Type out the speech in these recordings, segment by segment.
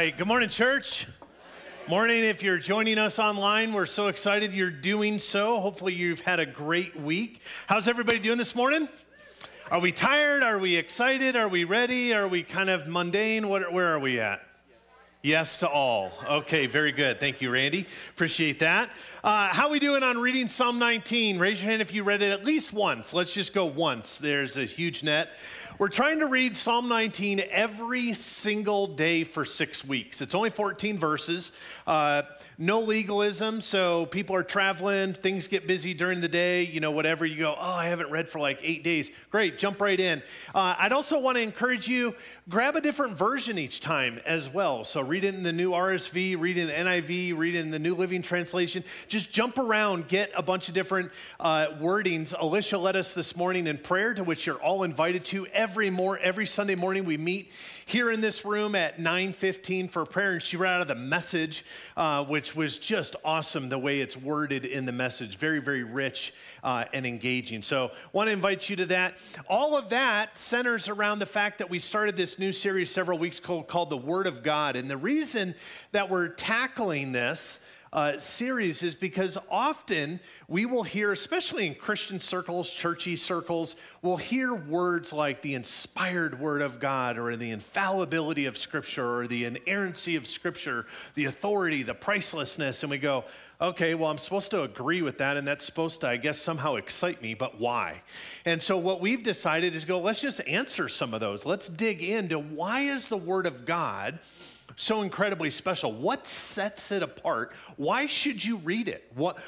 right. Good morning, church. Morning. If you're joining us online, we're so excited you're doing so. Hopefully, you've had a great week. How's everybody doing this morning? Are we tired? Are we excited? Are we ready? Are we kind of mundane? What, where are we at? Yes to all. Okay, very good. Thank you, Randy. Appreciate that. Uh, how we doing on reading Psalm 19? Raise your hand if you read it at least once. Let's just go once. There's a huge net. We're trying to read Psalm 19 every single day for six weeks. It's only 14 verses. Uh, no legalism, so people are traveling, things get busy during the day, you know, whatever. You go, oh, I haven't read for like eight days. Great, jump right in. Uh, I'd also want to encourage you, grab a different version each time as well. So read it in the new RSV, read it in the NIV, read it in the New Living Translation. Just jump around, get a bunch of different uh, wordings. Alicia led us this morning in prayer, to which you're all invited to. Every, more, every Sunday morning, we meet here in this room at 9.15 for prayer, and she read out of the message, uh, which was just awesome the way it's worded in the message. Very, very rich uh, and engaging. So want to invite you to that. All of that centers around the fact that we started this new series several weeks called, called The Word of God. And the reason that we're tackling this uh, series is because often we will hear, especially in Christian circles, churchy circles, we'll hear words like the inspired word of God or the infallibility of Scripture or the inerrancy of Scripture, the authority, the pricelessness. And we go, okay, well, I'm supposed to agree with that, and that's supposed to, I guess, somehow excite me, but why? And so what we've decided is go, let's just answer some of those. Let's dig into why is the Word of God so incredibly special? What sets it apart? Why should you read it? What,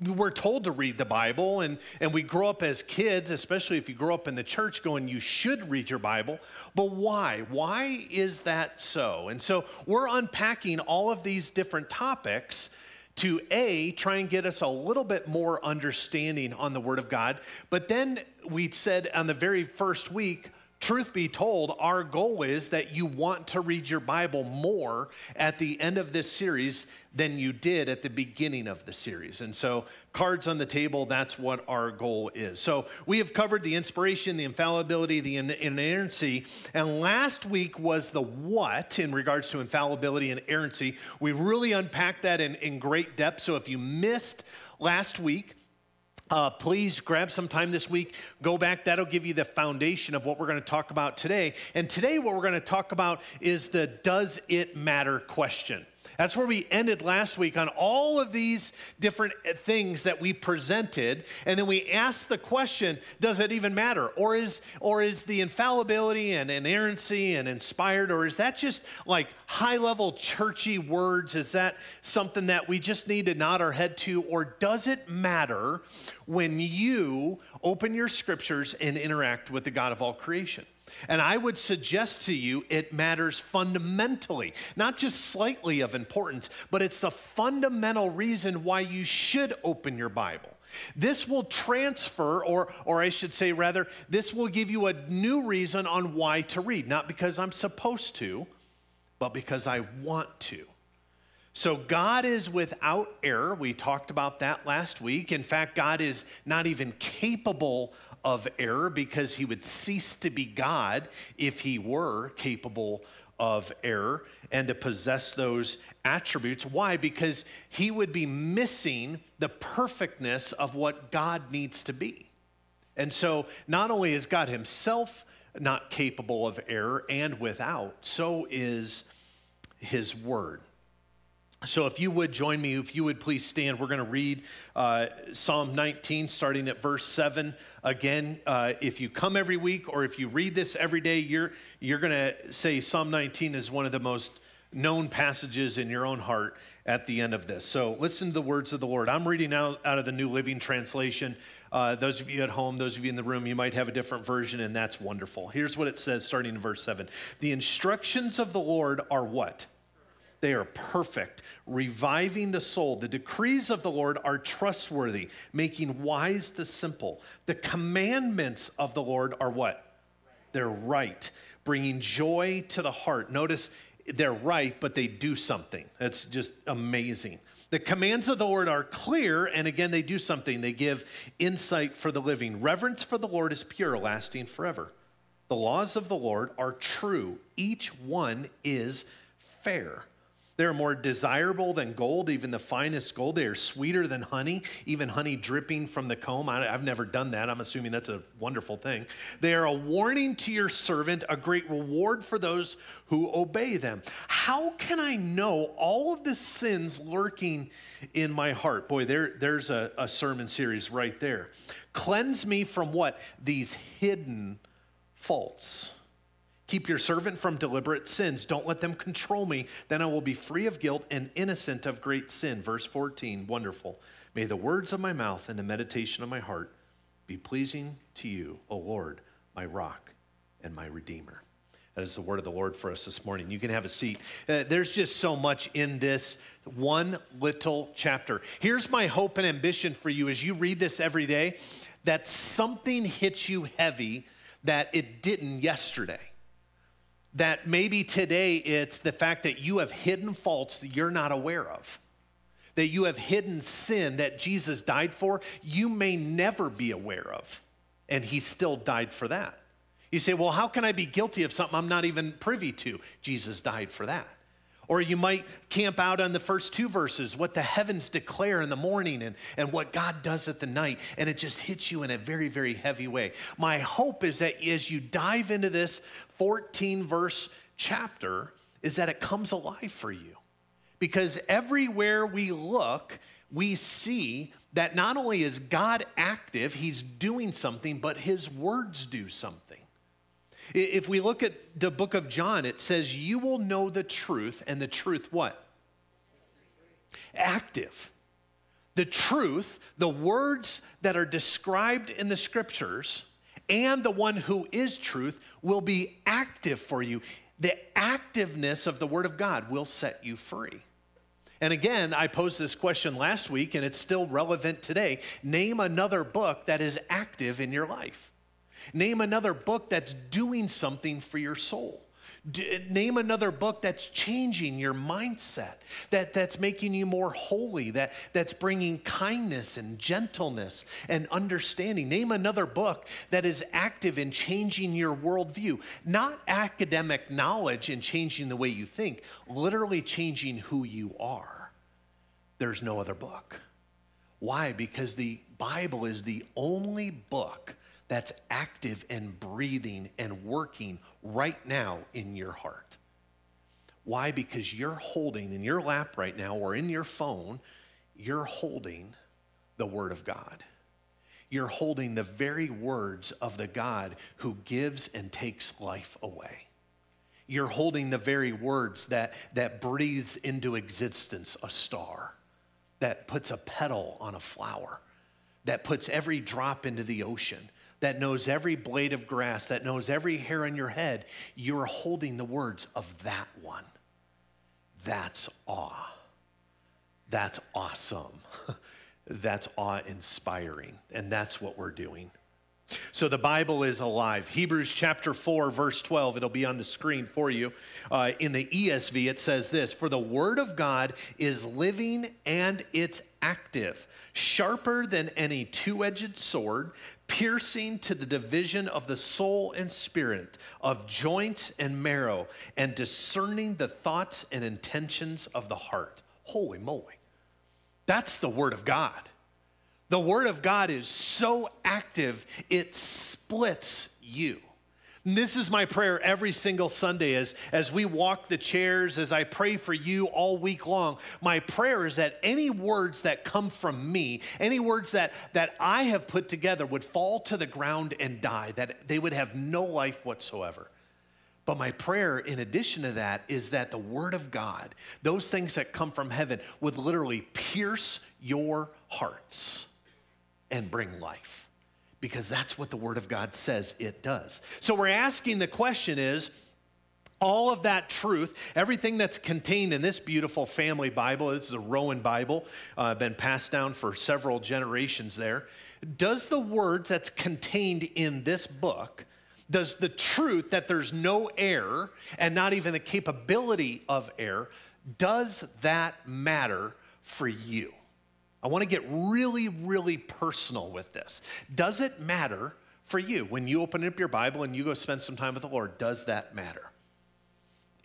we're told to read the Bible, and, and we grow up as kids, especially if you grow up in the church, going, you should read your Bible. But why? Why is that so? And so we're unpacking all of these different topics to A, try and get us a little bit more understanding on the Word of God. But then we said on the very first week, Truth be told, our goal is that you want to read your Bible more at the end of this series than you did at the beginning of the series. And so, cards on the table, that's what our goal is. So, we have covered the inspiration, the infallibility, the inerrancy. And last week was the what in regards to infallibility and errancy. We really unpacked that in, in great depth. So, if you missed last week, uh, please grab some time this week, go back. That'll give you the foundation of what we're going to talk about today. And today, what we're going to talk about is the does it matter question. That's where we ended last week on all of these different eh, things that we presented. And then we asked the question does it even matter? Or is, or is the infallibility and inerrancy and inspired, or is that just like high level churchy words? Is that something that we just need to nod our head to? Or does it matter when you open your scriptures and interact with the God of all creation? And I would suggest to you it matters fundamentally, not just slightly of importance, but it's the fundamental reason why you should open your Bible. This will transfer, or, or I should say, rather, this will give you a new reason on why to read, not because I'm supposed to, but because I want to. So, God is without error. We talked about that last week. In fact, God is not even capable of error because he would cease to be God if he were capable of error and to possess those attributes. Why? Because he would be missing the perfectness of what God needs to be. And so, not only is God himself not capable of error and without, so is his word. So, if you would join me, if you would please stand, we're going to read uh, Psalm 19, starting at verse 7. Again, uh, if you come every week or if you read this every day, you're, you're going to say Psalm 19 is one of the most known passages in your own heart at the end of this. So, listen to the words of the Lord. I'm reading out, out of the New Living Translation. Uh, those of you at home, those of you in the room, you might have a different version, and that's wonderful. Here's what it says, starting in verse 7 The instructions of the Lord are what? They are perfect, reviving the soul. The decrees of the Lord are trustworthy, making wise the simple. The commandments of the Lord are what? They're right, bringing joy to the heart. Notice they're right, but they do something. That's just amazing. The commands of the Lord are clear, and again, they do something. They give insight for the living. Reverence for the Lord is pure, lasting forever. The laws of the Lord are true, each one is fair. They are more desirable than gold, even the finest gold. They are sweeter than honey, even honey dripping from the comb. I, have never done that. I'm assuming that's a wonderful thing. They are a warning to your servant, a great reward for those who obey them. How can I know all of the sins lurking in my heart? Boy, there, there's a, a sermon series right there. Cleanse me from what? These hidden faults. Keep your servant from deliberate sins. Don't let them control me. Then I will be free of guilt and innocent of great sin. Verse 14, wonderful. May the words of my mouth and the meditation of my heart be pleasing to you, O Lord, my rock and my redeemer. That is the word of the Lord for us this morning. You can have a seat. Uh, there's just so much in this one little chapter. Here's my hope and ambition for you as you read this every day that something hits you heavy that it didn't yesterday that maybe today it's the fact that you have hidden faults that you're not aware of, that you have hidden sin that Jesus died for, you may never be aware of. And he still died for that. You say, well, how can I be guilty of something I'm not even privy to? Jesus died for that. Or you might camp out on the first two verses, what the heavens declare in the morning and, and what God does at the night, and it just hits you in a very, very heavy way. My hope is that as you dive into this 14 verse chapter, is that it comes alive for you. Because everywhere we look, we see that not only is God active, He's doing something, but His words do something. If we look at the book of John, it says, You will know the truth, and the truth what? Active. The truth, the words that are described in the scriptures, and the one who is truth will be active for you. The activeness of the word of God will set you free. And again, I posed this question last week, and it's still relevant today. Name another book that is active in your life. Name another book that's doing something for your soul. D- name another book that's changing your mindset, that, that's making you more holy, that, that's bringing kindness and gentleness and understanding. Name another book that is active in changing your worldview, not academic knowledge and changing the way you think, literally changing who you are. There's no other book. Why? Because the Bible is the only book that's active and breathing and working right now in your heart. Why? Because you're holding in your lap right now or in your phone, you're holding the Word of God. You're holding the very words of the God who gives and takes life away. You're holding the very words that, that breathes into existence a star, that puts a petal on a flower, that puts every drop into the ocean, that knows every blade of grass, that knows every hair on your head, you're holding the words of that one. That's awe. That's awesome. that's awe inspiring. And that's what we're doing. So the Bible is alive. Hebrews chapter 4, verse 12, it'll be on the screen for you. Uh, in the ESV, it says this For the word of God is living and it's active, sharper than any two edged sword, piercing to the division of the soul and spirit, of joints and marrow, and discerning the thoughts and intentions of the heart. Holy moly. That's the word of God. The Word of God is so active, it splits you. And this is my prayer every single Sunday as, as we walk the chairs, as I pray for you all week long. My prayer is that any words that come from me, any words that, that I have put together, would fall to the ground and die, that they would have no life whatsoever. But my prayer, in addition to that, is that the Word of God, those things that come from heaven, would literally pierce your hearts and bring life because that's what the Word of God says it does. So we're asking the question is, all of that truth, everything that's contained in this beautiful family Bible, this is a Rowan Bible, uh, been passed down for several generations there. Does the words that's contained in this book, does the truth that there's no error and not even the capability of error, does that matter for you? I want to get really, really personal with this. Does it matter for you when you open up your Bible and you go spend some time with the Lord? Does that matter?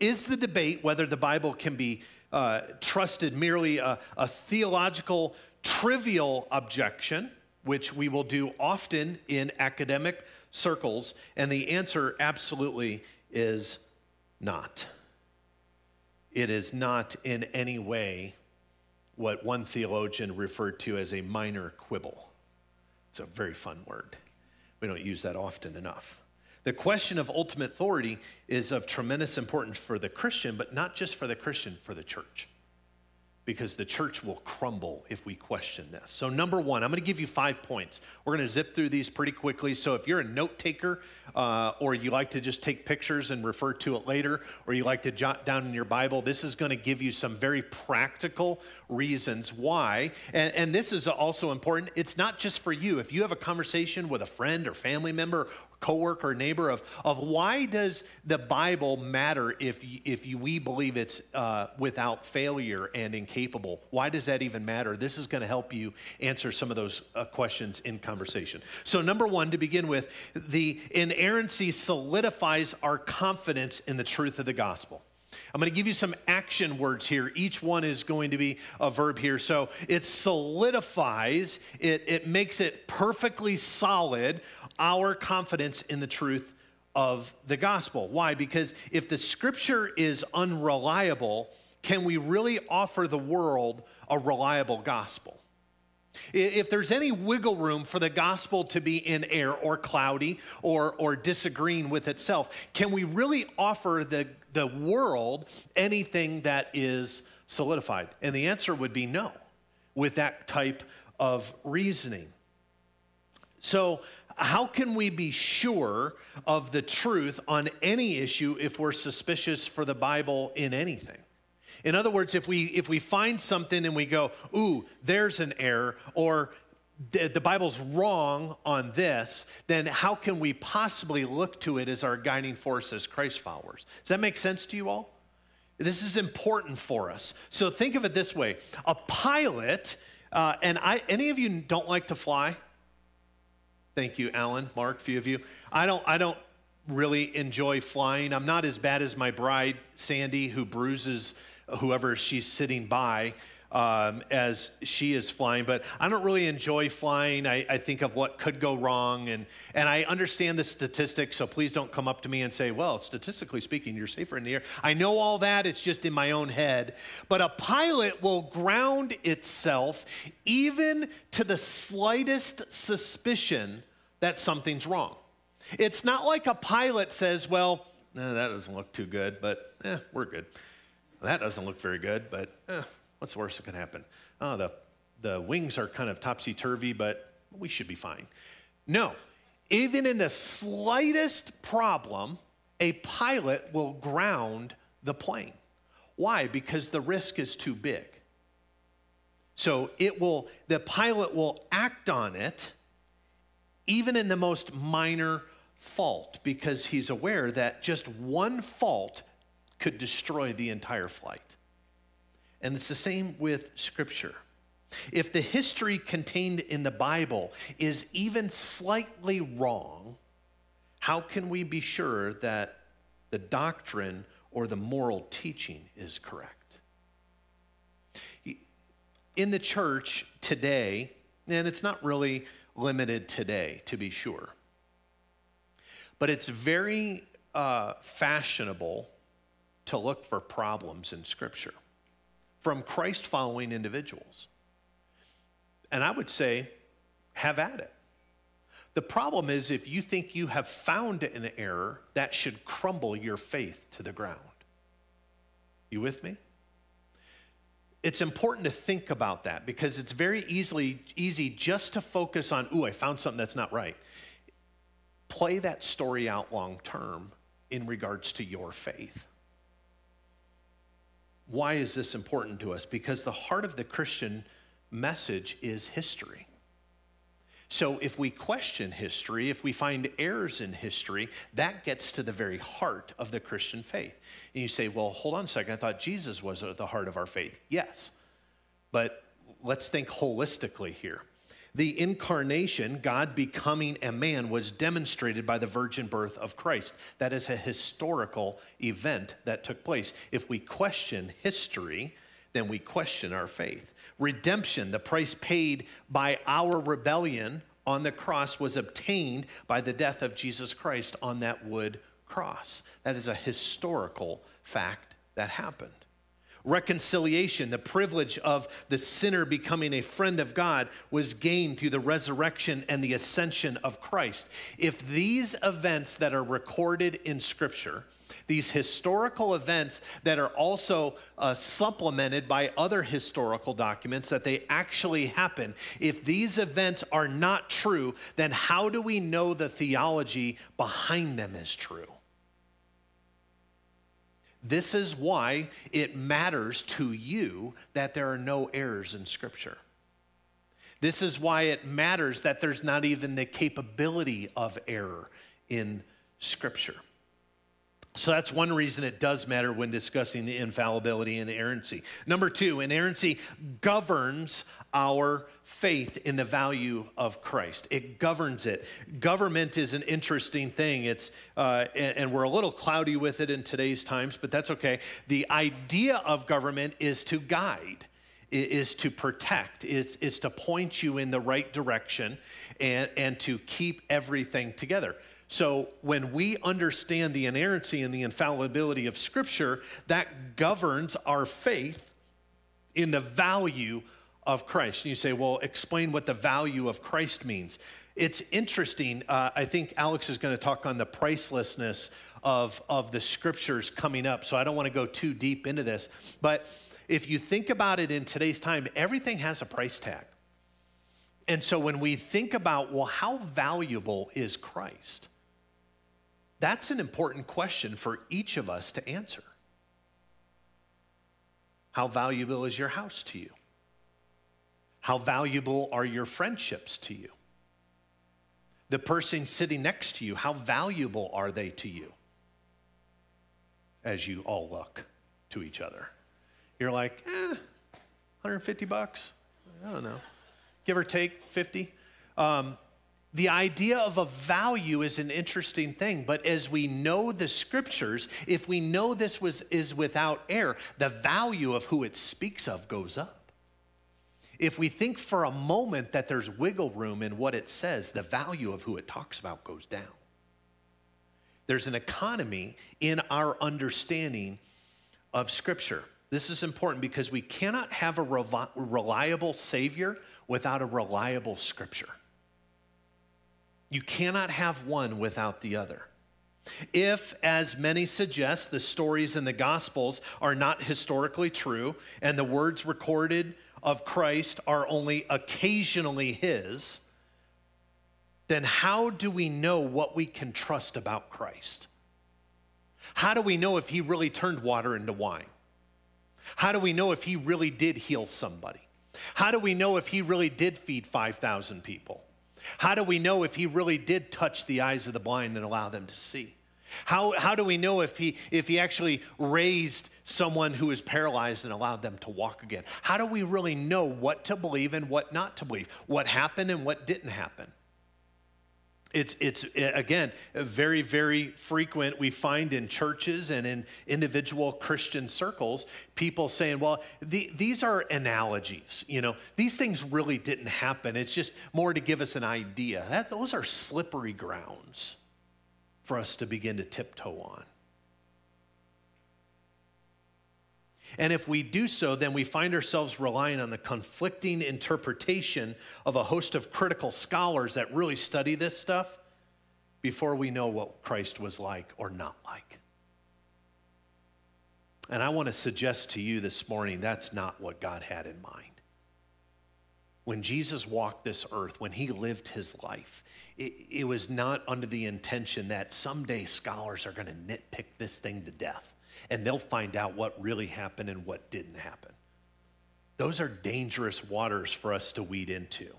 is the debate whether the Bible can be uh, trusted merely a, a theological, trivial objection, which we will do often in academic circles? And the answer absolutely is not. It is not in any way what one theologian referred to as a minor quibble. It's a very fun word. We don't use that often enough. The question of ultimate authority is of tremendous importance for the Christian, but not just for the Christian, for the church because the church will crumble if we question this. So, number one, I'm going to give you five points. We're going to zip through these pretty quickly. So, if you're a note taker uh, or you like to just take pictures and refer to it later, or you like to jot down in your Bible, this is going to give you some very practical reasons why. And, and this is also important. It's not just for you. If you have a conversation with a friend or family member coworker or neighbor of, of why does the Bible matter if, if we believe it's uh, without failure and incapable? Why does that even matter? This is going to help you answer some of those uh, questions in conversation. So, number one, to begin with, the inerrancy solidifies our confidence in the truth of the gospel. I'm going to give you some action words here. Each one is going to be a verb here. So it solidifies, it, it makes it perfectly solid our confidence in the truth of the gospel. Why? Because if the scripture is unreliable, can we really offer the world a reliable gospel? If there's any wiggle room for the gospel to be in air or cloudy or, or disagreeing with itself, can we really offer the, the world anything that is solidified? And the answer would be no with that type of reasoning. So, how can we be sure of the truth on any issue if we're suspicious for the Bible in anything? In other words, if we if we find something and we go, "Ooh, there's an error," or the Bible's wrong on this, then how can we possibly look to it as our guiding force as Christ followers? Does that make sense to you all? This is important for us. So think of it this way: a pilot, uh, and I. Any of you don't like to fly? Thank you, Alan, Mark, few of you. I don't. I don't really enjoy flying. I'm not as bad as my bride, Sandy, who bruises whoever she's sitting by um, as she is flying. But I don't really enjoy flying. I, I, think of what could go wrong. And, and I understand the statistics, so please don't come up to me and say, well, statistically speaking, you're safer in the air. I know all that. It's just in my own head. But a pilot will ground itself even to the slightest suspicion that something's wrong. It's not like a pilot says, well, that doesn't look too good, but eh, we're good. That doesn't look very good, but eh, what's the worst that can happen? Oh, the, the wings are kind of topsy turvy, but we should be fine. No, even in the slightest problem, a pilot will ground the plane. Why? Because the risk is too big. So it will, the pilot will act on it even in the most minor fault because he's aware that just one fault could destroy the entire flight. And it's the same with Scripture. If the history contained in the Bible is even slightly wrong, how can we be sure that the doctrine or the moral teaching is correct? In the church today, and it's not really limited today, to be sure, but it's very uh, fashionable to look for problems in Scripture from Christ following individuals. And I would say, have at it. The problem is if you think you have found an error, that should crumble your faith to the ground. You with me? It's important to think about that because it's very easily easy just to focus on, ooh, I found something that's not right. Play that story out long term in regards to your faith. Why is this important to us? Because the heart of the Christian message is history. So if we question history, if we find errors in history, that gets to the very heart of the Christian faith. And you say, well, hold on a second, I thought Jesus was at the heart of our faith. Yes, but let's think holistically here. The incarnation, God becoming a man, was demonstrated by the virgin birth of Christ. That is a historical event that took place. If we question history, then we question our faith. Redemption, the price paid by our rebellion on the cross, was obtained by the death of Jesus Christ on that wood cross. That is a historical fact that happened reconciliation, the privilege of the sinner becoming a friend of God, was gained through the resurrection and the ascension of Christ. If these events that are recorded in Scripture, these historical events that are also uh, supplemented by other historical documents that they actually happen. If these events are not true, then how do we know the theology behind them is true? This is why it matters to you that there are no errors in Scripture. This is why it matters that there's not even the capability of error in Scripture. So that's one reason it does matter when discussing the infallibility and inerrancy. Number two, inerrancy governs our faith in the value of Christ. It governs it. Government is an interesting thing. It's uh, and, and we're a little cloudy with it in today's times, but that's okay. The idea of government is to guide is to protect, is, is to point you in the right direction and, and to keep everything together. So when we understand the inerrancy and the infallibility of Scripture, that governs our faith in the value of Christ. And you say, well, explain what the value of Christ means. It's interesting. Uh, I think Alex is going to talk on the pricelessness of, of the Scriptures coming up. So I don't want to go too deep into this. But if you think about it in today's time, everything has a price tag. And so when we think about, well, how valuable is Christ? That's an important question for each of us to answer. How valuable is your house to you? How valuable are your friendships to you? The person sitting next to you, how valuable are they to you? As you all look to each other. You're like, eh, 150 bucks? I don't know. Give or take 50. Um, the idea of a value is an interesting thing, but as we know the scriptures, if we know this was, is without error, the value of who it speaks of goes up. If we think for a moment that there's wiggle room in what it says, the value of who it talks about goes down. There's an economy in our understanding of Scripture. This is important because we cannot have a reliable Savior without a reliable Scripture. You cannot have one without the other. If, as many suggest, the stories in the Gospels are not historically true and the words recorded of Christ are only occasionally His, then how do we know what we can trust about Christ? How do we know if He really turned water into wine? How do we know if He really did heal somebody? How do we know if He really did feed 5,000 people? How do we know if he really did touch the eyes of the blind and allow them to see? How, how do we know if he, if he actually raised someone who is paralyzed and allowed them to walk again? How do we really know what to believe and what not to believe? What happened and what didn't happen? It's, it's again, very, very frequent. We find in churches and in individual Christian circles, people saying, well, the, these are analogies. You know, these things really didn't happen. It's just more to give us an idea. That, those are slippery grounds for us to begin to tiptoe on. And if we do so, then we find ourselves relying on the conflicting interpretation of a host of critical scholars that really study this stuff before we know what Christ was like or not like. And I want to suggest to you this morning that's not what God had in mind. When Jesus walked this earth, when he lived his life, it, it was not under the intention that someday scholars are going to nitpick this thing to death and they'll find out what really happened and what didn't happen. Those are dangerous waters for us to weed into.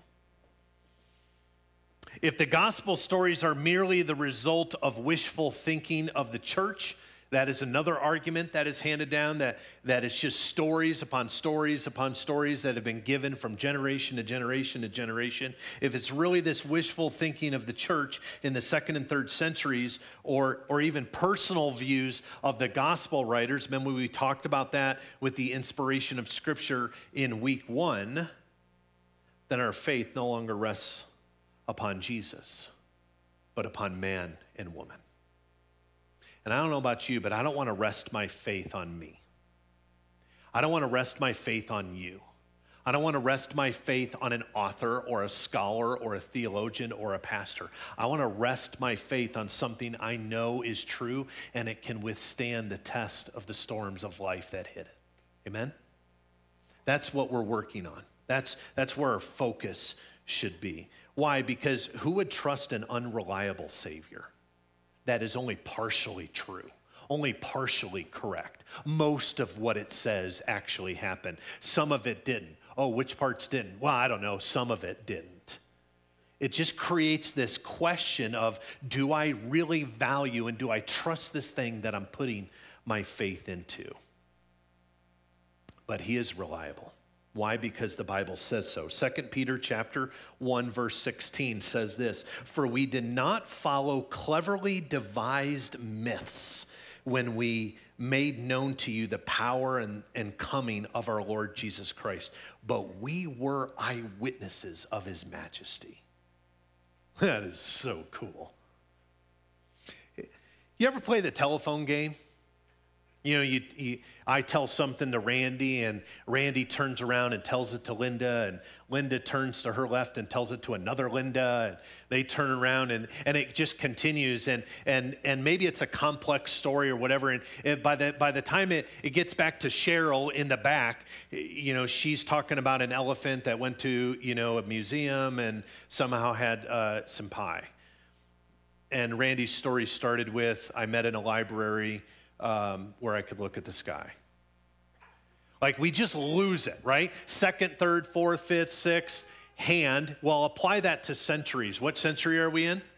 If the gospel stories are merely the result of wishful thinking of the church, That is another argument that is handed down that, that it's just stories upon stories upon stories that have been given from generation to generation to generation. If it's really this wishful thinking of the church in the second and third centuries, or, or even personal views of the gospel writers, remember we talked about that with the inspiration of Scripture in week one, then our faith no longer rests upon Jesus, but upon man and woman. And I don't know about you, but I don't want to rest my faith on me. I don't want to rest my faith on you. I don't want to rest my faith on an author or a scholar or a theologian or a pastor. I want to rest my faith on something I know is true and it can withstand the test of the storms of life that hit it. Amen? That's what we're working on. That's, that's where our focus should be. Why? Because who would trust an unreliable Savior? That is only partially true, only partially correct. Most of what it says actually happened. Some of it didn't. Oh, which parts didn't? Well, I don't know. Some of it didn't. It just creates this question of do I really value and do I trust this thing that I'm putting my faith into? But he is reliable. Why? Because the Bible says so. 2 Peter chapter 1 verse 16 says this, "For we did not follow cleverly devised myths when we made known to you the power and, and coming of our Lord Jesus Christ, but we were eyewitnesses of his majesty." That is so cool. You ever play the telephone game? You know, you, you, I tell something to Randy, and Randy turns around and tells it to Linda, and Linda turns to her left and tells it to another Linda, and they turn around, and, and it just continues. And, and, and maybe it's a complex story or whatever. And it, by, the, by the time it, it gets back to Cheryl in the back, you know, she's talking about an elephant that went to, you know, a museum and somehow had uh, some pie. And Randy's story started with I met in a library um, where I could look at the sky. Like we just lose it, right? Second, third, fourth, fifth, sixth, hand. Well, apply that to centuries. What century are we in?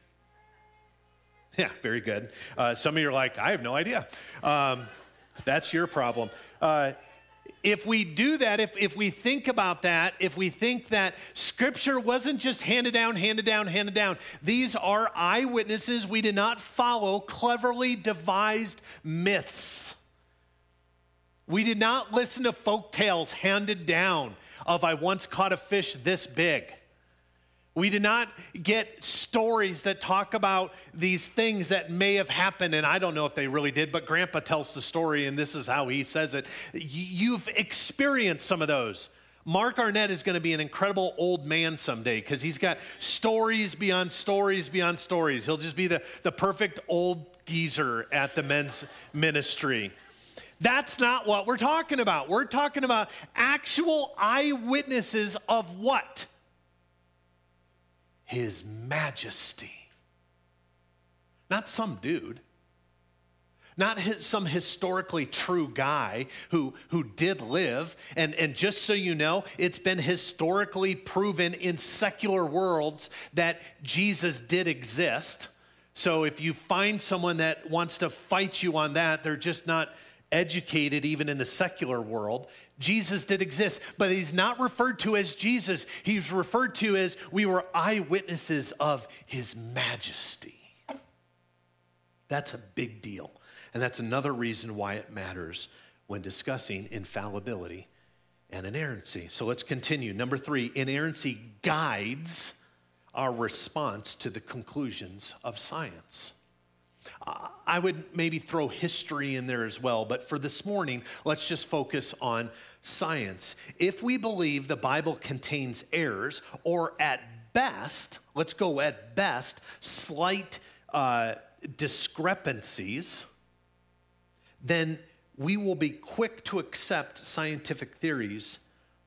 Yeah, very good. Uh, some of you are like, I have no idea. Um, that's your problem. Uh, if we do that, if, if we think about that, if we think that scripture wasn't just handed down, handed down, handed down, these are eyewitnesses. We did not follow cleverly devised myths. We did not listen to folk tales handed down of I once caught a fish this big. We did not get stories that talk about these things that may have happened, and I don't know if they really did, but Grandpa tells the story, and this is how he says it. You've experienced some of those. Mark Arnett is going to be an incredible old man someday because he's got stories beyond stories beyond stories. He'll just be the, the perfect old geezer at the men's ministry. That's not what we're talking about. We're talking about actual eyewitnesses of what? His majesty. Not some dude, not his, some historically true guy who, who did live. And, and just so you know, it's been historically proven in secular worlds that Jesus did exist. So if you find someone that wants to fight you on that, they're just not educated even in the secular world. Jesus did exist, but he's not referred to as Jesus. He's referred to as we were eyewitnesses of his majesty. That's a big deal. And that's another reason why it matters when discussing infallibility and inerrancy. So let's continue. Number three, inerrancy guides our response to the conclusions of science. I would maybe throw history in there as well, but for this morning, let's just focus on science. If we believe the Bible contains errors, or at best, let's go at best, slight uh, discrepancies, then we will be quick to accept scientific theories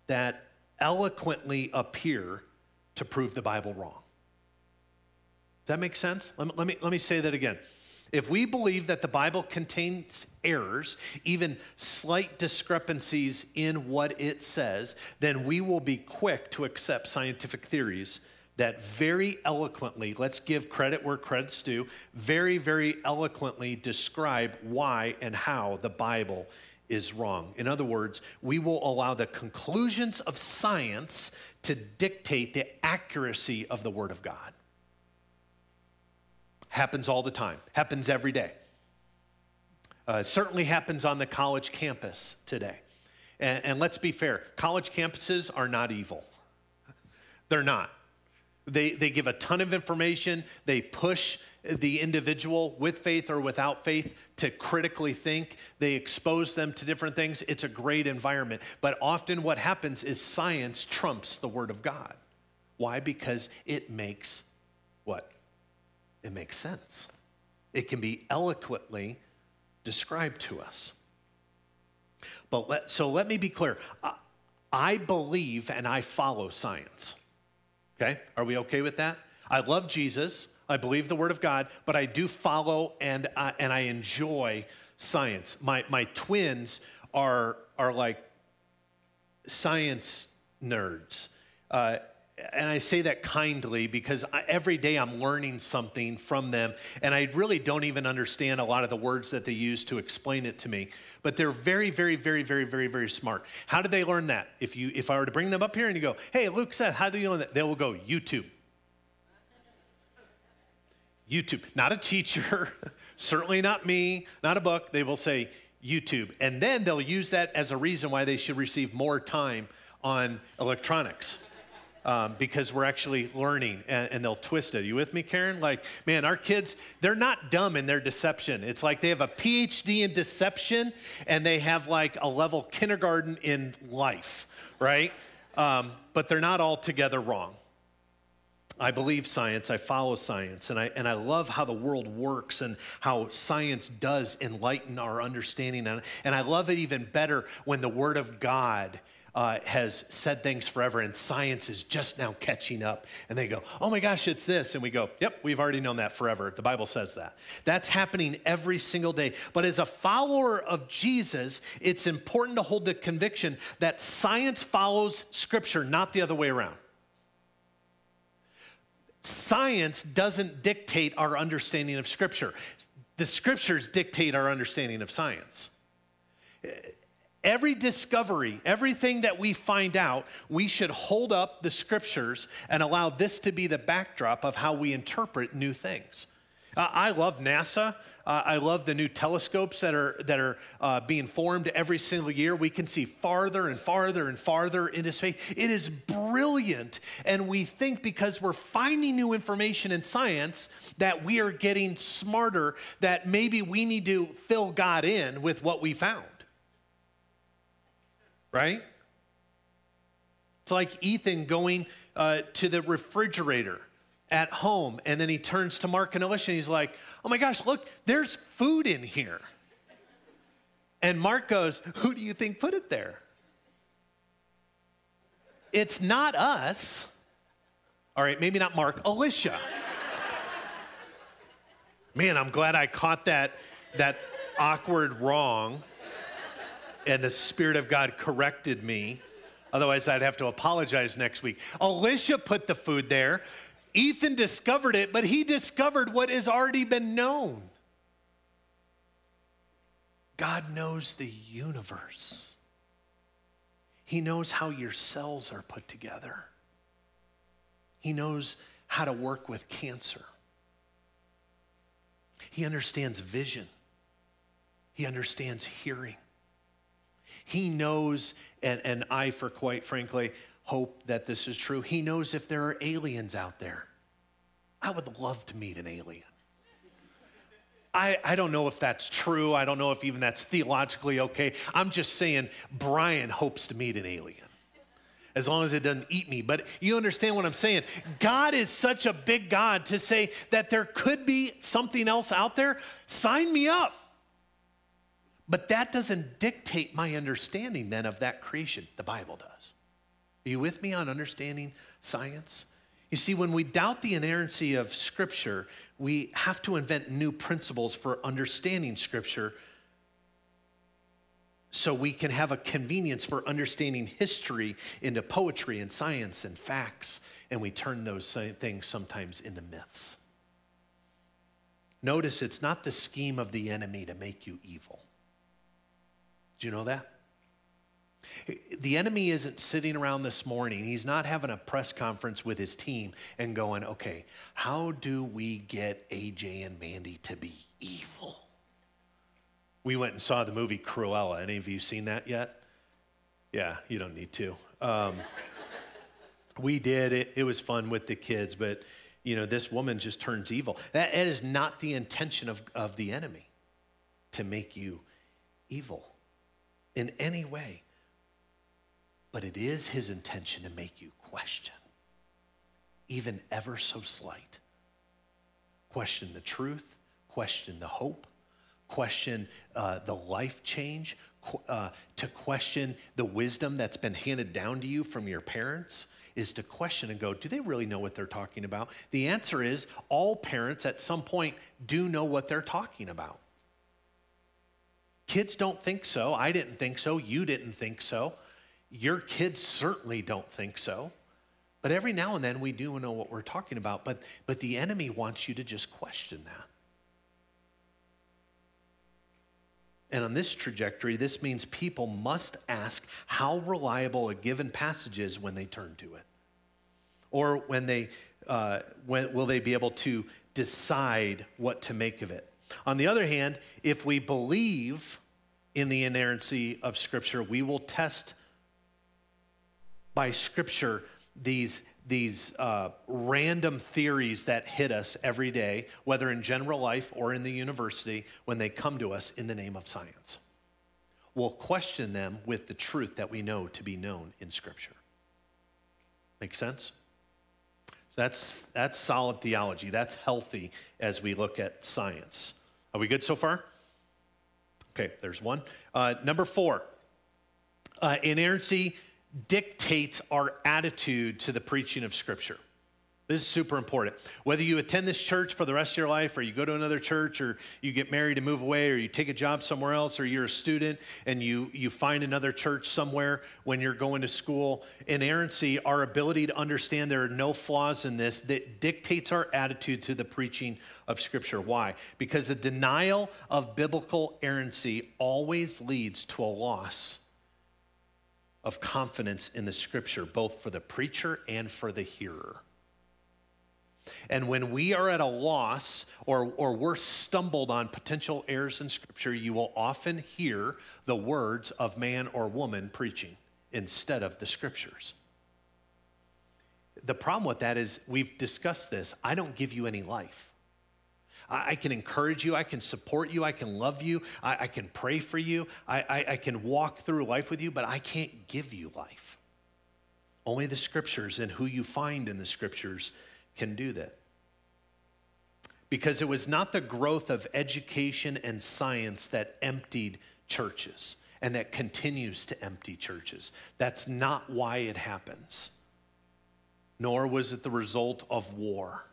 that eloquently appear to prove the Bible wrong. Does that make sense? Let me, let me, let me say that again. If we believe that the Bible contains errors, even slight discrepancies in what it says, then we will be quick to accept scientific theories that very eloquently, let's give credit where credit's due, very, very eloquently describe why and how the Bible is wrong. In other words, we will allow the conclusions of science to dictate the accuracy of the Word of God. Happens all the time, happens every day. Uh, certainly happens on the college campus today. And, and let's be fair college campuses are not evil, they're not. They, they give a ton of information. They push the individual with faith or without faith to critically think. They expose them to different things. It's a great environment. But often what happens is science trumps the Word of God. Why? Because it makes what? It makes sense. It can be eloquently described to us. But let, so let me be clear. I, I believe and I follow science. Okay? Are we okay with that? I love Jesus. I believe the Word of God, but I do follow and, uh, and I enjoy science. My, my twins are, are like science nerds. Uh, and I say that kindly because I, every day I'm learning something from them, and I really don't even understand a lot of the words that they use to explain it to me. But they're very, very, very, very, very, very smart. How did they learn that? If you, if I were to bring them up here and you go, "Hey, Luke said, how do you learn that?" They will go YouTube. YouTube, not a teacher, certainly not me, not a book. They will say YouTube, and then they'll use that as a reason why they should receive more time on electronics um, because we're actually learning and, and, they'll twist it. You with me, Karen? Like, man, our kids, they're not dumb in their deception. It's like they have a PhD in deception and they have like a level kindergarten in life, right? Um, but they're not altogether wrong. I believe science, I follow science, and I, and I love how the world works and how science does enlighten our understanding. And, and I love it even better when the Word of God uh, has said things forever, and science is just now catching up. And they go, oh my gosh, it's this. And we go, yep, we've already known that forever. The Bible says that. That's happening every single day. But as a follower of Jesus, it's important to hold the conviction that science follows Scripture, not the other way around. Science doesn't dictate our understanding of Scripture. The scriptures dictate our understanding of science every discovery, everything that we find out, we should hold up the scriptures and allow this to be the backdrop of how we interpret new things. Uh, I love NASA. Uh, I love the new telescopes that are, that are uh, being formed every single year. We can see farther and farther and farther into space. It is brilliant. And we think because we're finding new information in science that we are getting smarter, that maybe we need to fill God in with what we found right? It's like Ethan going uh, to the refrigerator at home, and then he turns to Mark and Alicia and he's like, Oh my gosh, look, there's food in here. And Mark goes, Who do you think put it there? It's not us. All right, maybe not Mark, Alicia. Man, I'm glad I caught that, that awkward wrong and the Spirit of God corrected me. Otherwise, I'd have to apologize next week. Alicia put the food there. Ethan discovered it, but he discovered what has already been known. God knows the universe. He knows how your cells are put together. He knows how to work with cancer. He understands vision. He understands hearing. He knows, and, and I, for quite frankly, hope that this is true. He knows if there are aliens out there. I would love to meet an alien. I, I don't know if that's true. I don't know if even that's theologically okay. I'm just saying, Brian hopes to meet an alien as long as it doesn't eat me. But you understand what I'm saying? God is such a big God to say that there could be something else out there. Sign me up. But that doesn't dictate my understanding then of that creation. The Bible does. Are you with me on understanding science? You see, when we doubt the inerrancy of Scripture, we have to invent new principles for understanding Scripture so we can have a convenience for understanding history into poetry and science and facts, and we turn those things sometimes into myths. Notice it's not the scheme of the enemy to make you evil. Do you know that? The enemy isn't sitting around this morning. He's not having a press conference with his team and going, okay, how do we get AJ and Mandy to be evil? We went and saw the movie Cruella. Any of you seen that yet? Yeah, you don't need to. Um, we did. It, it was fun with the kids, but you know, this woman just turns evil. That, that is not the intention of, of the enemy to make you evil in any way. But it is his intention to make you question, even ever so slight. Question the truth, question the hope, question uh, the life change, uh, to question the wisdom that's been handed down to you from your parents is to question and go, do they really know what they're talking about? The answer is all parents at some point do know what they're talking about. Kids don't think so. I didn't think so. You didn't think so. Your kids certainly don't think so. But every now and then we do know what we're talking about. But, but the enemy wants you to just question that. And on this trajectory, this means people must ask how reliable a given passage is when they turn to it. Or when they, uh, when, will they be able to decide what to make of it? On the other hand, if we believe in the inerrancy of Scripture, we will test by Scripture these, these uh, random theories that hit us every day, whether in general life or in the university, when they come to us in the name of science. We'll question them with the truth that we know to be known in Scripture. Make sense? That's, that's solid theology. That's healthy as we look at science. Are we good so far? Okay, there's one. Uh, number four, uh, inerrancy dictates our attitude to the preaching of Scripture. This is super important. Whether you attend this church for the rest of your life, or you go to another church, or you get married and move away, or you take a job somewhere else, or you're a student and you, you find another church somewhere when you're going to school, inerrancy, our ability to understand there are no flaws in this, that dictates our attitude to the preaching of Scripture. Why? Because a denial of biblical errancy always leads to a loss of confidence in the Scripture, both for the preacher and for the hearer. And when we are at a loss or, or we're stumbled on potential errors in Scripture, you will often hear the words of man or woman preaching instead of the Scriptures. The problem with that is we've discussed this. I don't give you any life. I, I can encourage you, I can support you, I can love you, I, I can pray for you, I, I, I can walk through life with you, but I can't give you life. Only the Scriptures and who you find in the Scriptures can do that. Because it was not the growth of education and science that emptied churches and that continues to empty churches. That's not why it happens. Nor was it the result of war.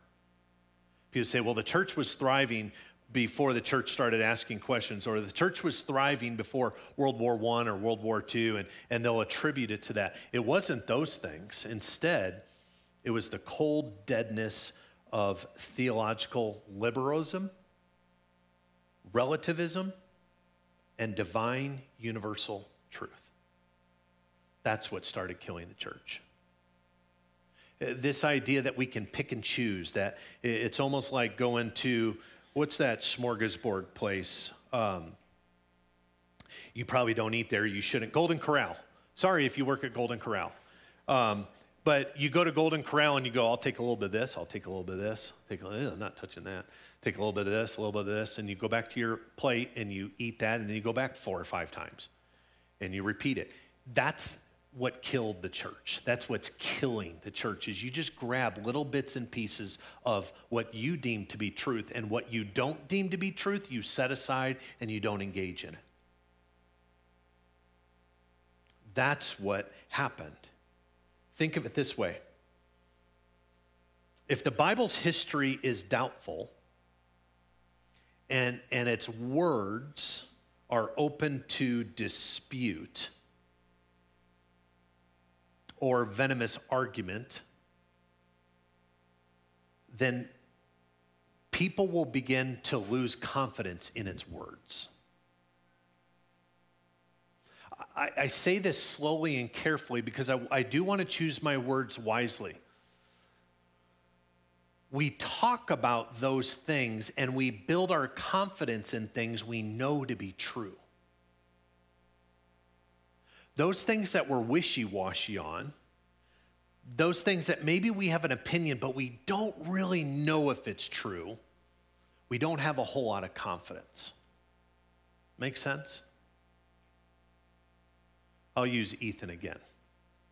People say, well, the church was thriving before the church started asking questions, or the church was thriving before World War I or World War II, and, and they'll attribute it to that. It wasn't those things. Instead, it was the cold deadness of theological liberalism, relativism, and divine universal truth. That's what started killing the church. Uh, this idea that we can pick and choose, that it's almost like going to, what's that smorgasbord place? Um, you probably don't eat there, you shouldn't. Golden Corral. Sorry if you work at Golden Corral. Um, but you go to Golden Corral and you go, I'll take a little bit of this, I'll take a little bit of this, take a little, I'm not touching that. Take a little bit of this, a little bit of this, and you go back to your plate and you eat that, and then you go back four or five times and you repeat it. That's what killed the church. That's what's killing the church is you just grab little bits and pieces of what you deem to be truth and what you don't deem to be truth, you set aside and you don't engage in it. That's what happened. Think of it this way if the Bible's history is doubtful and, and its words are open to dispute or venomous argument, then people will begin to lose confidence in its words. I, I say this slowly and carefully because I, I do want to choose my words wisely. We talk about those things and we build our confidence in things we know to be true. Those things that we're wishy washy on, those things that maybe we have an opinion, but we don't really know if it's true, we don't have a whole lot of confidence. Make sense? I'll use Ethan again.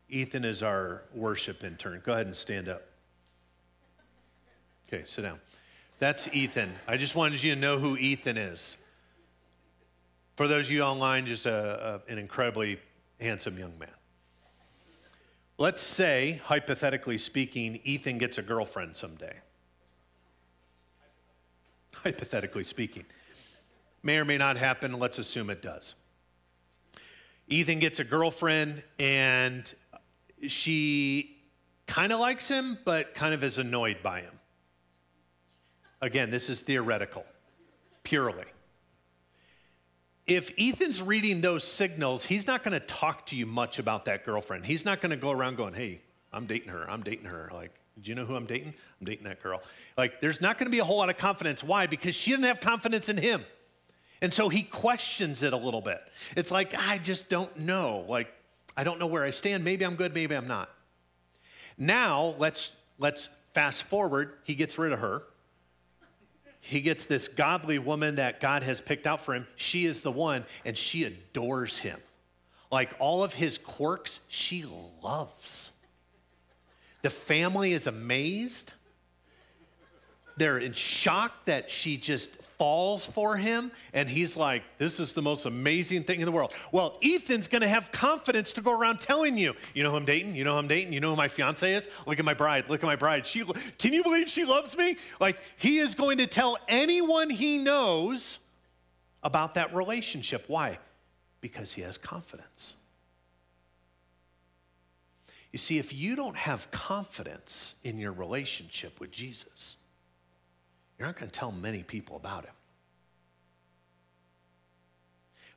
Ethan is our worship intern. Go ahead and stand up. Okay, sit down. That's Ethan. I just wanted you to know who Ethan is. For those of you online, just a, a, an incredibly handsome young man. Let's say, hypothetically speaking, Ethan gets a girlfriend someday. Hypothetically speaking. May or may not happen. Let's assume it does. Ethan gets a girlfriend and she kind of likes him, but kind of is annoyed by him. Again, this is theoretical, purely. If Ethan's reading those signals, he's not going to talk to you much about that girlfriend. He's not going to go around going, hey, I'm dating her, I'm dating her. Like, do you know who I'm dating? I'm dating that girl. Like, there's not going to be a whole lot of confidence. Why? Because she didn't have confidence in him. And so he questions it a little bit. It's like, I just don't know. Like, I don't know where I stand. Maybe I'm good, maybe I'm not. Now, let's let's fast forward. He gets rid of her. He gets this godly woman that God has picked out for him. She is the one, and she adores him. Like all of his quirks, she loves. The family is amazed. They're in shock that she just falls for him. And he's like, This is the most amazing thing in the world. Well, Ethan's gonna have confidence to go around telling you, You know who I'm dating? You know who I'm dating? You know who my fiance is? Look at my bride. Look at my bride. She, can you believe she loves me? Like, he is going to tell anyone he knows about that relationship. Why? Because he has confidence. You see, if you don't have confidence in your relationship with Jesus, you're not going to tell many people about him.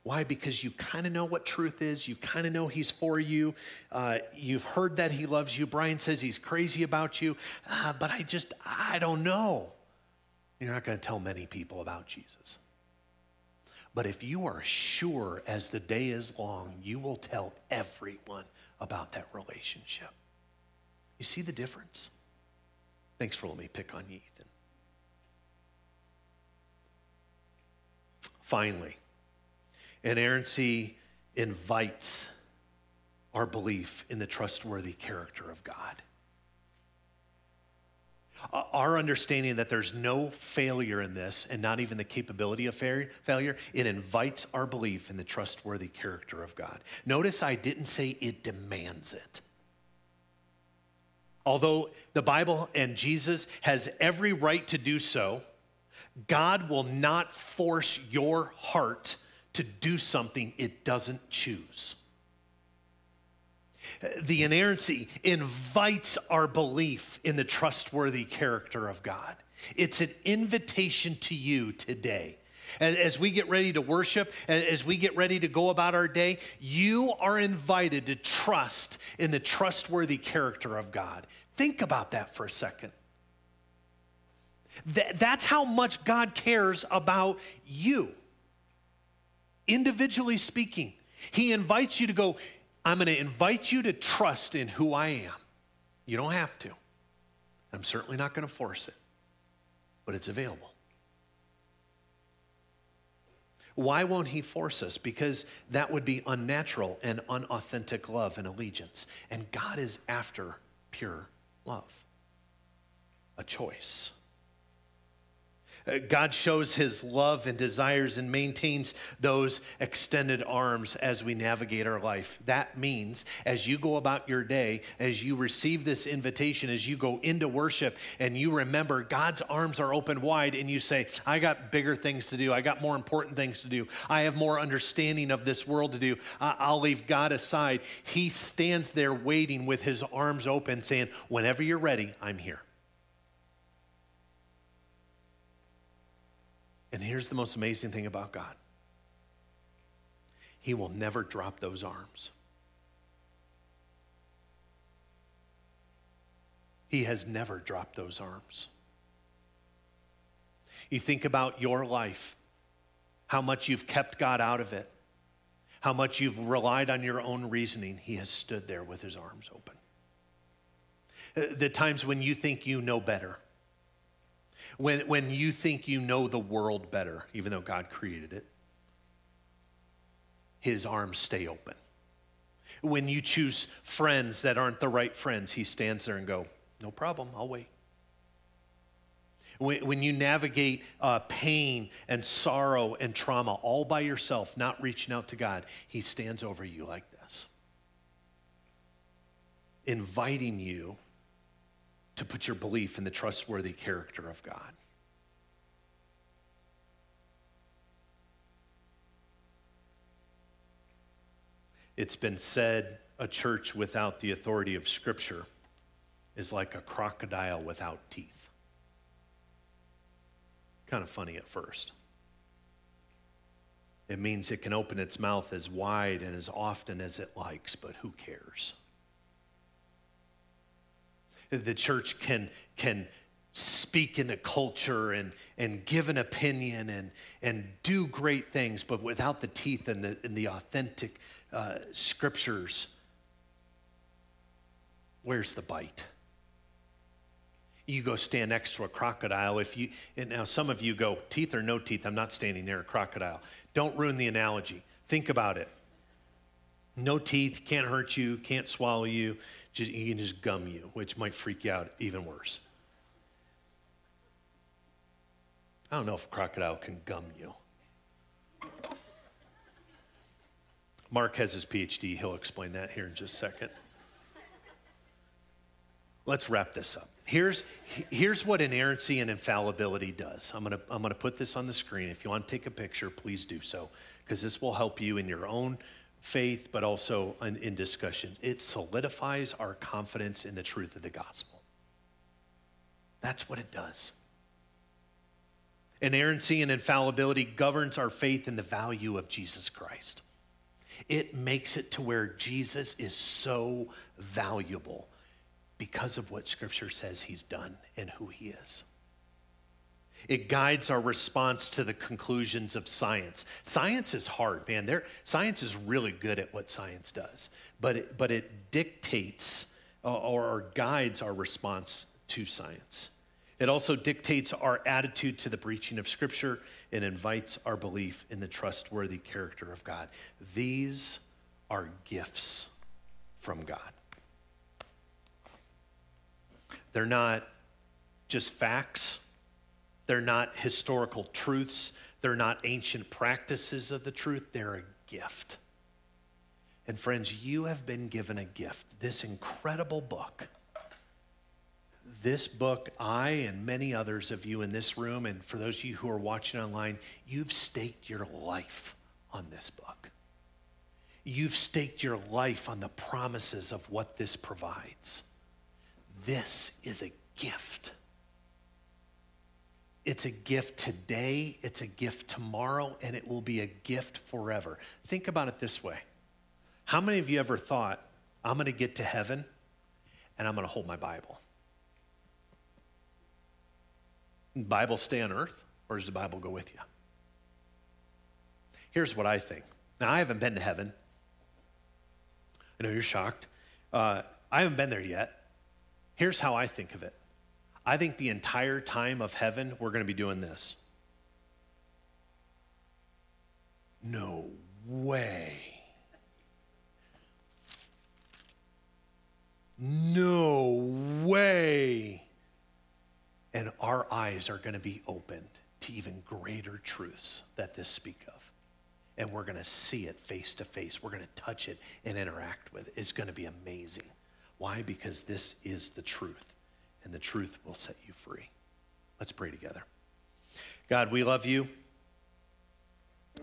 Why? Because you kind of know what truth is. You kind of know he's for you. Uh, you've heard that he loves you. Brian says he's crazy about you, uh, but I just, I don't know. You're not going to tell many people about Jesus. But if you are sure as the day is long, you will tell everyone about that relationship. You see the difference? Thanks for letting me pick on you, Ethan. Finally, inerrancy invites our belief in the trustworthy character of God. Uh, our understanding that there's no failure in this and not even the capability of failure, it invites our belief in the trustworthy character of God. Notice I didn't say it demands it. Although the Bible and Jesus has every right to do so, God will not force your heart to do something it doesn't choose. The inerrancy invites our belief in the trustworthy character of God. It's an invitation to you today. And as we get ready to worship, and as we get ready to go about our day, you are invited to trust in the trustworthy character of God. Think about that for a second. Th- that's how much God cares about you. Individually speaking, He invites you to go, I'm going to invite you to trust in who I am. You don't have to. I'm certainly not going to force it, but it's available. Why won't he force us? Because that would be unnatural and unauthentic love and allegiance. And God is after pure love, a choice. Uh, God shows his love and desires and maintains those extended arms as we navigate our life. That means as you go about your day, as you receive this invitation, as you go into worship and you remember God's arms are open wide and you say, I got bigger things to do. I got more important things to do. I have more understanding of this world to do. I'll leave God aside. He stands there waiting with his arms open, saying, Whenever you're ready, I'm here. And here's the most amazing thing about God He will never drop those arms. He has never dropped those arms. You think about your life, how much you've kept God out of it, how much you've relied on your own reasoning. He has stood there with his arms open. Uh, the times when you think you know better, when, when you think you know the world better, even though God created it, his arms stay open. When you choose friends that aren't the right friends, he stands there and go, no problem, I'll wait. When, when you navigate uh, pain and sorrow and trauma all by yourself, not reaching out to God, he stands over you like this, inviting you to put your belief in the trustworthy character of God. It's been said a church without the authority of Scripture is like a crocodile without teeth. Kind of funny at first. It means it can open its mouth as wide and as often as it likes, but who cares? The church can, can speak in a culture and, and give an opinion and, and do great things, but without the teeth and the, and the authentic uh, scriptures, where's the bite? You go stand next to a crocodile. If you and now some of you go teeth or no teeth. I'm not standing near a crocodile. Don't ruin the analogy. Think about it. No teeth, can't hurt you, can't swallow you just, he can just gum you, which might freak you out even worse. I don't know if a crocodile can gum you. Mark has his PhD. He'll explain that here in just a second. Let's wrap this up. Here's, here's what inerrancy and infallibility does. I'm going to I'm going to put this on the screen. If you want to take a picture, please do so, because this will help you in your own faith, but also in, in discussions. It solidifies our confidence in the truth of the gospel. That's what it does. Inerrancy and infallibility governs our faith in the value of Jesus Christ. It makes it to where Jesus is so valuable because of what Scripture says he's done and who he is. It guides our response to the conclusions of science. Science is hard, man. There, science is really good at what science does, but it, but it dictates uh, or, guides our response to science. It also dictates our attitude to the preaching of Scripture and invites our belief in the trustworthy character of God. These are gifts from God. They're not just facts they're not historical truths. They're not ancient practices of the truth. They're a gift. And friends, you have been given a gift this incredible book. This book, I and many others of you in this room, and for those of you who are watching online, you've staked your life on this book. You've staked your life on the promises of what this provides. This is a gift. It's a gift today, it's a gift tomorrow, and it will be a gift forever. Think about it this way How many of you ever thought, I'm going to get to heaven and I'm going to hold my Bible? Bible stay on earth, or does the Bible go with you? Here's what I think. Now, I haven't been to heaven. I know you're shocked. Uh, I haven't been there yet. Here's how I think of it I think the entire time of heaven, we're going to be doing this. No way. No way. And our eyes are going to be opened to even greater truths that this speak of. And we're going to see it face to face. We're going to touch it and interact with it. It's going to be amazing. Why? Because this is the truth, and the truth will set you free. Let's pray together. God, we love you.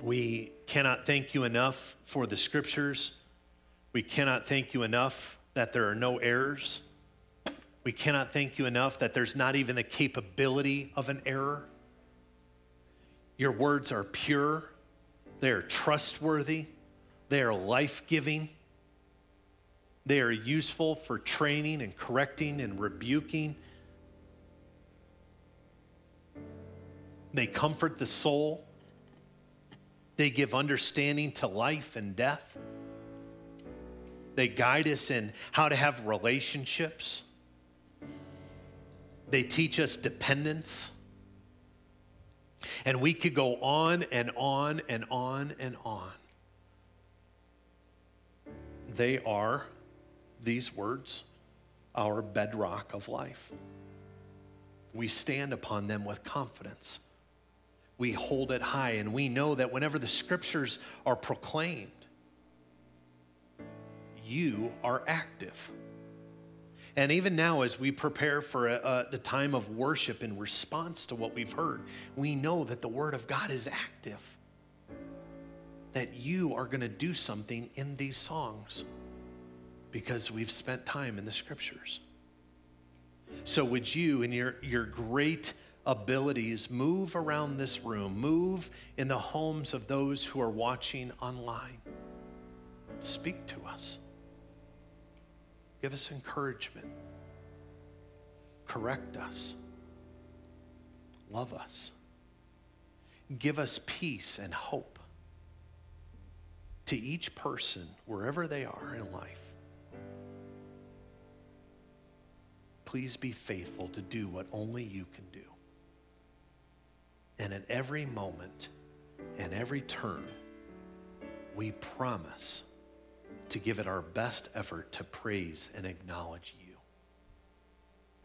We cannot thank you enough for the scriptures. We cannot thank you enough that there are no errors. We cannot thank you enough that there's not even the capability of an error. Your words are pure, they are trustworthy, they are life giving, they are useful for training and correcting and rebuking. They comfort the soul. They give understanding to life and death. They guide us in how to have relationships. They teach us dependence. And we could go on and on and on and on. They are, these words, our bedrock of life. We stand upon them with confidence. We hold it high, and we know that whenever the scriptures are proclaimed, you are active. And even now, as we prepare for uh, uh, a, a, time of worship in response to what we've heard, we know that the Word of God is active. That you are going to do something in these songs because we've spent time in the Scriptures. So, would you, in your, your great abilities, move around this room, move in the homes of those who are watching online? Speak to us. Give us encouragement. Correct us. Love us. Give us peace and hope to each person, wherever they are in life. Please be faithful to do what only you can do. And at every moment and every turn, we promise to give it our best effort to praise and acknowledge you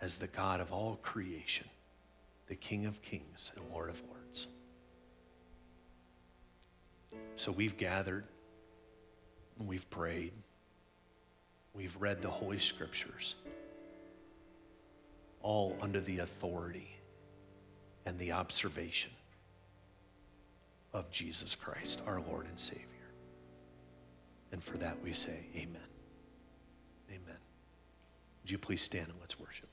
as the God of all creation, the King of kings and Lord of lords. So we've gathered, we've prayed, we've read the Holy Scriptures, all under the authority and the observation of Jesus Christ, our Lord and Savior. And for that we say, Amen. Amen. Would you please stand and let's worship?